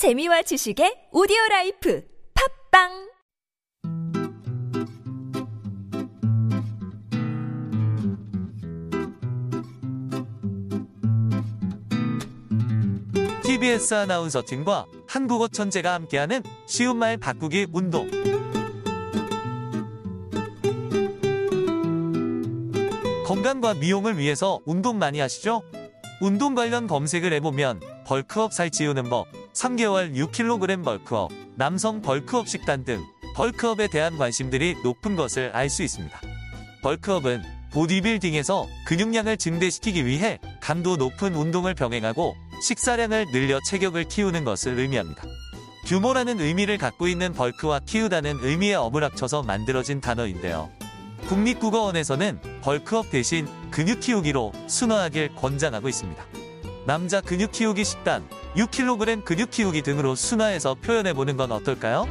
재미와 지식의 오디오 라이프 팟빵 TBS 아나운서 팀과 한국어 천재가 함께하는 쉬운 말 바꾸기 운동. 건강과 미용을 위해서 운동 많이 하시죠? 운동 관련 검색을 해보면 bulk up 살 찌우는 법, 3개월 6kg bulk up, 남성 bulk up 식단 등 bulk up에 대한 관심들이 높은 것을 알 수 있습니다. bulk up은 보디빌딩에서 근육량을 증대시키기 위해 강도 높은 운동을 병행하고 식사량을 늘려 체격을 키우는 것을 의미합니다. 규모라는 의미를 갖고 있는 bulk와 키우다는 의미의 up을 합쳐서 만들어진 단어인데요. 국립국어원에서는 벌크업 대신 근육 키우기로 순화하길 권장하고 있습니다. 남자 근육 키우기 식단, 6kg 근육 키우기 등으로 순화해서 표현해보는 건 어떨까요?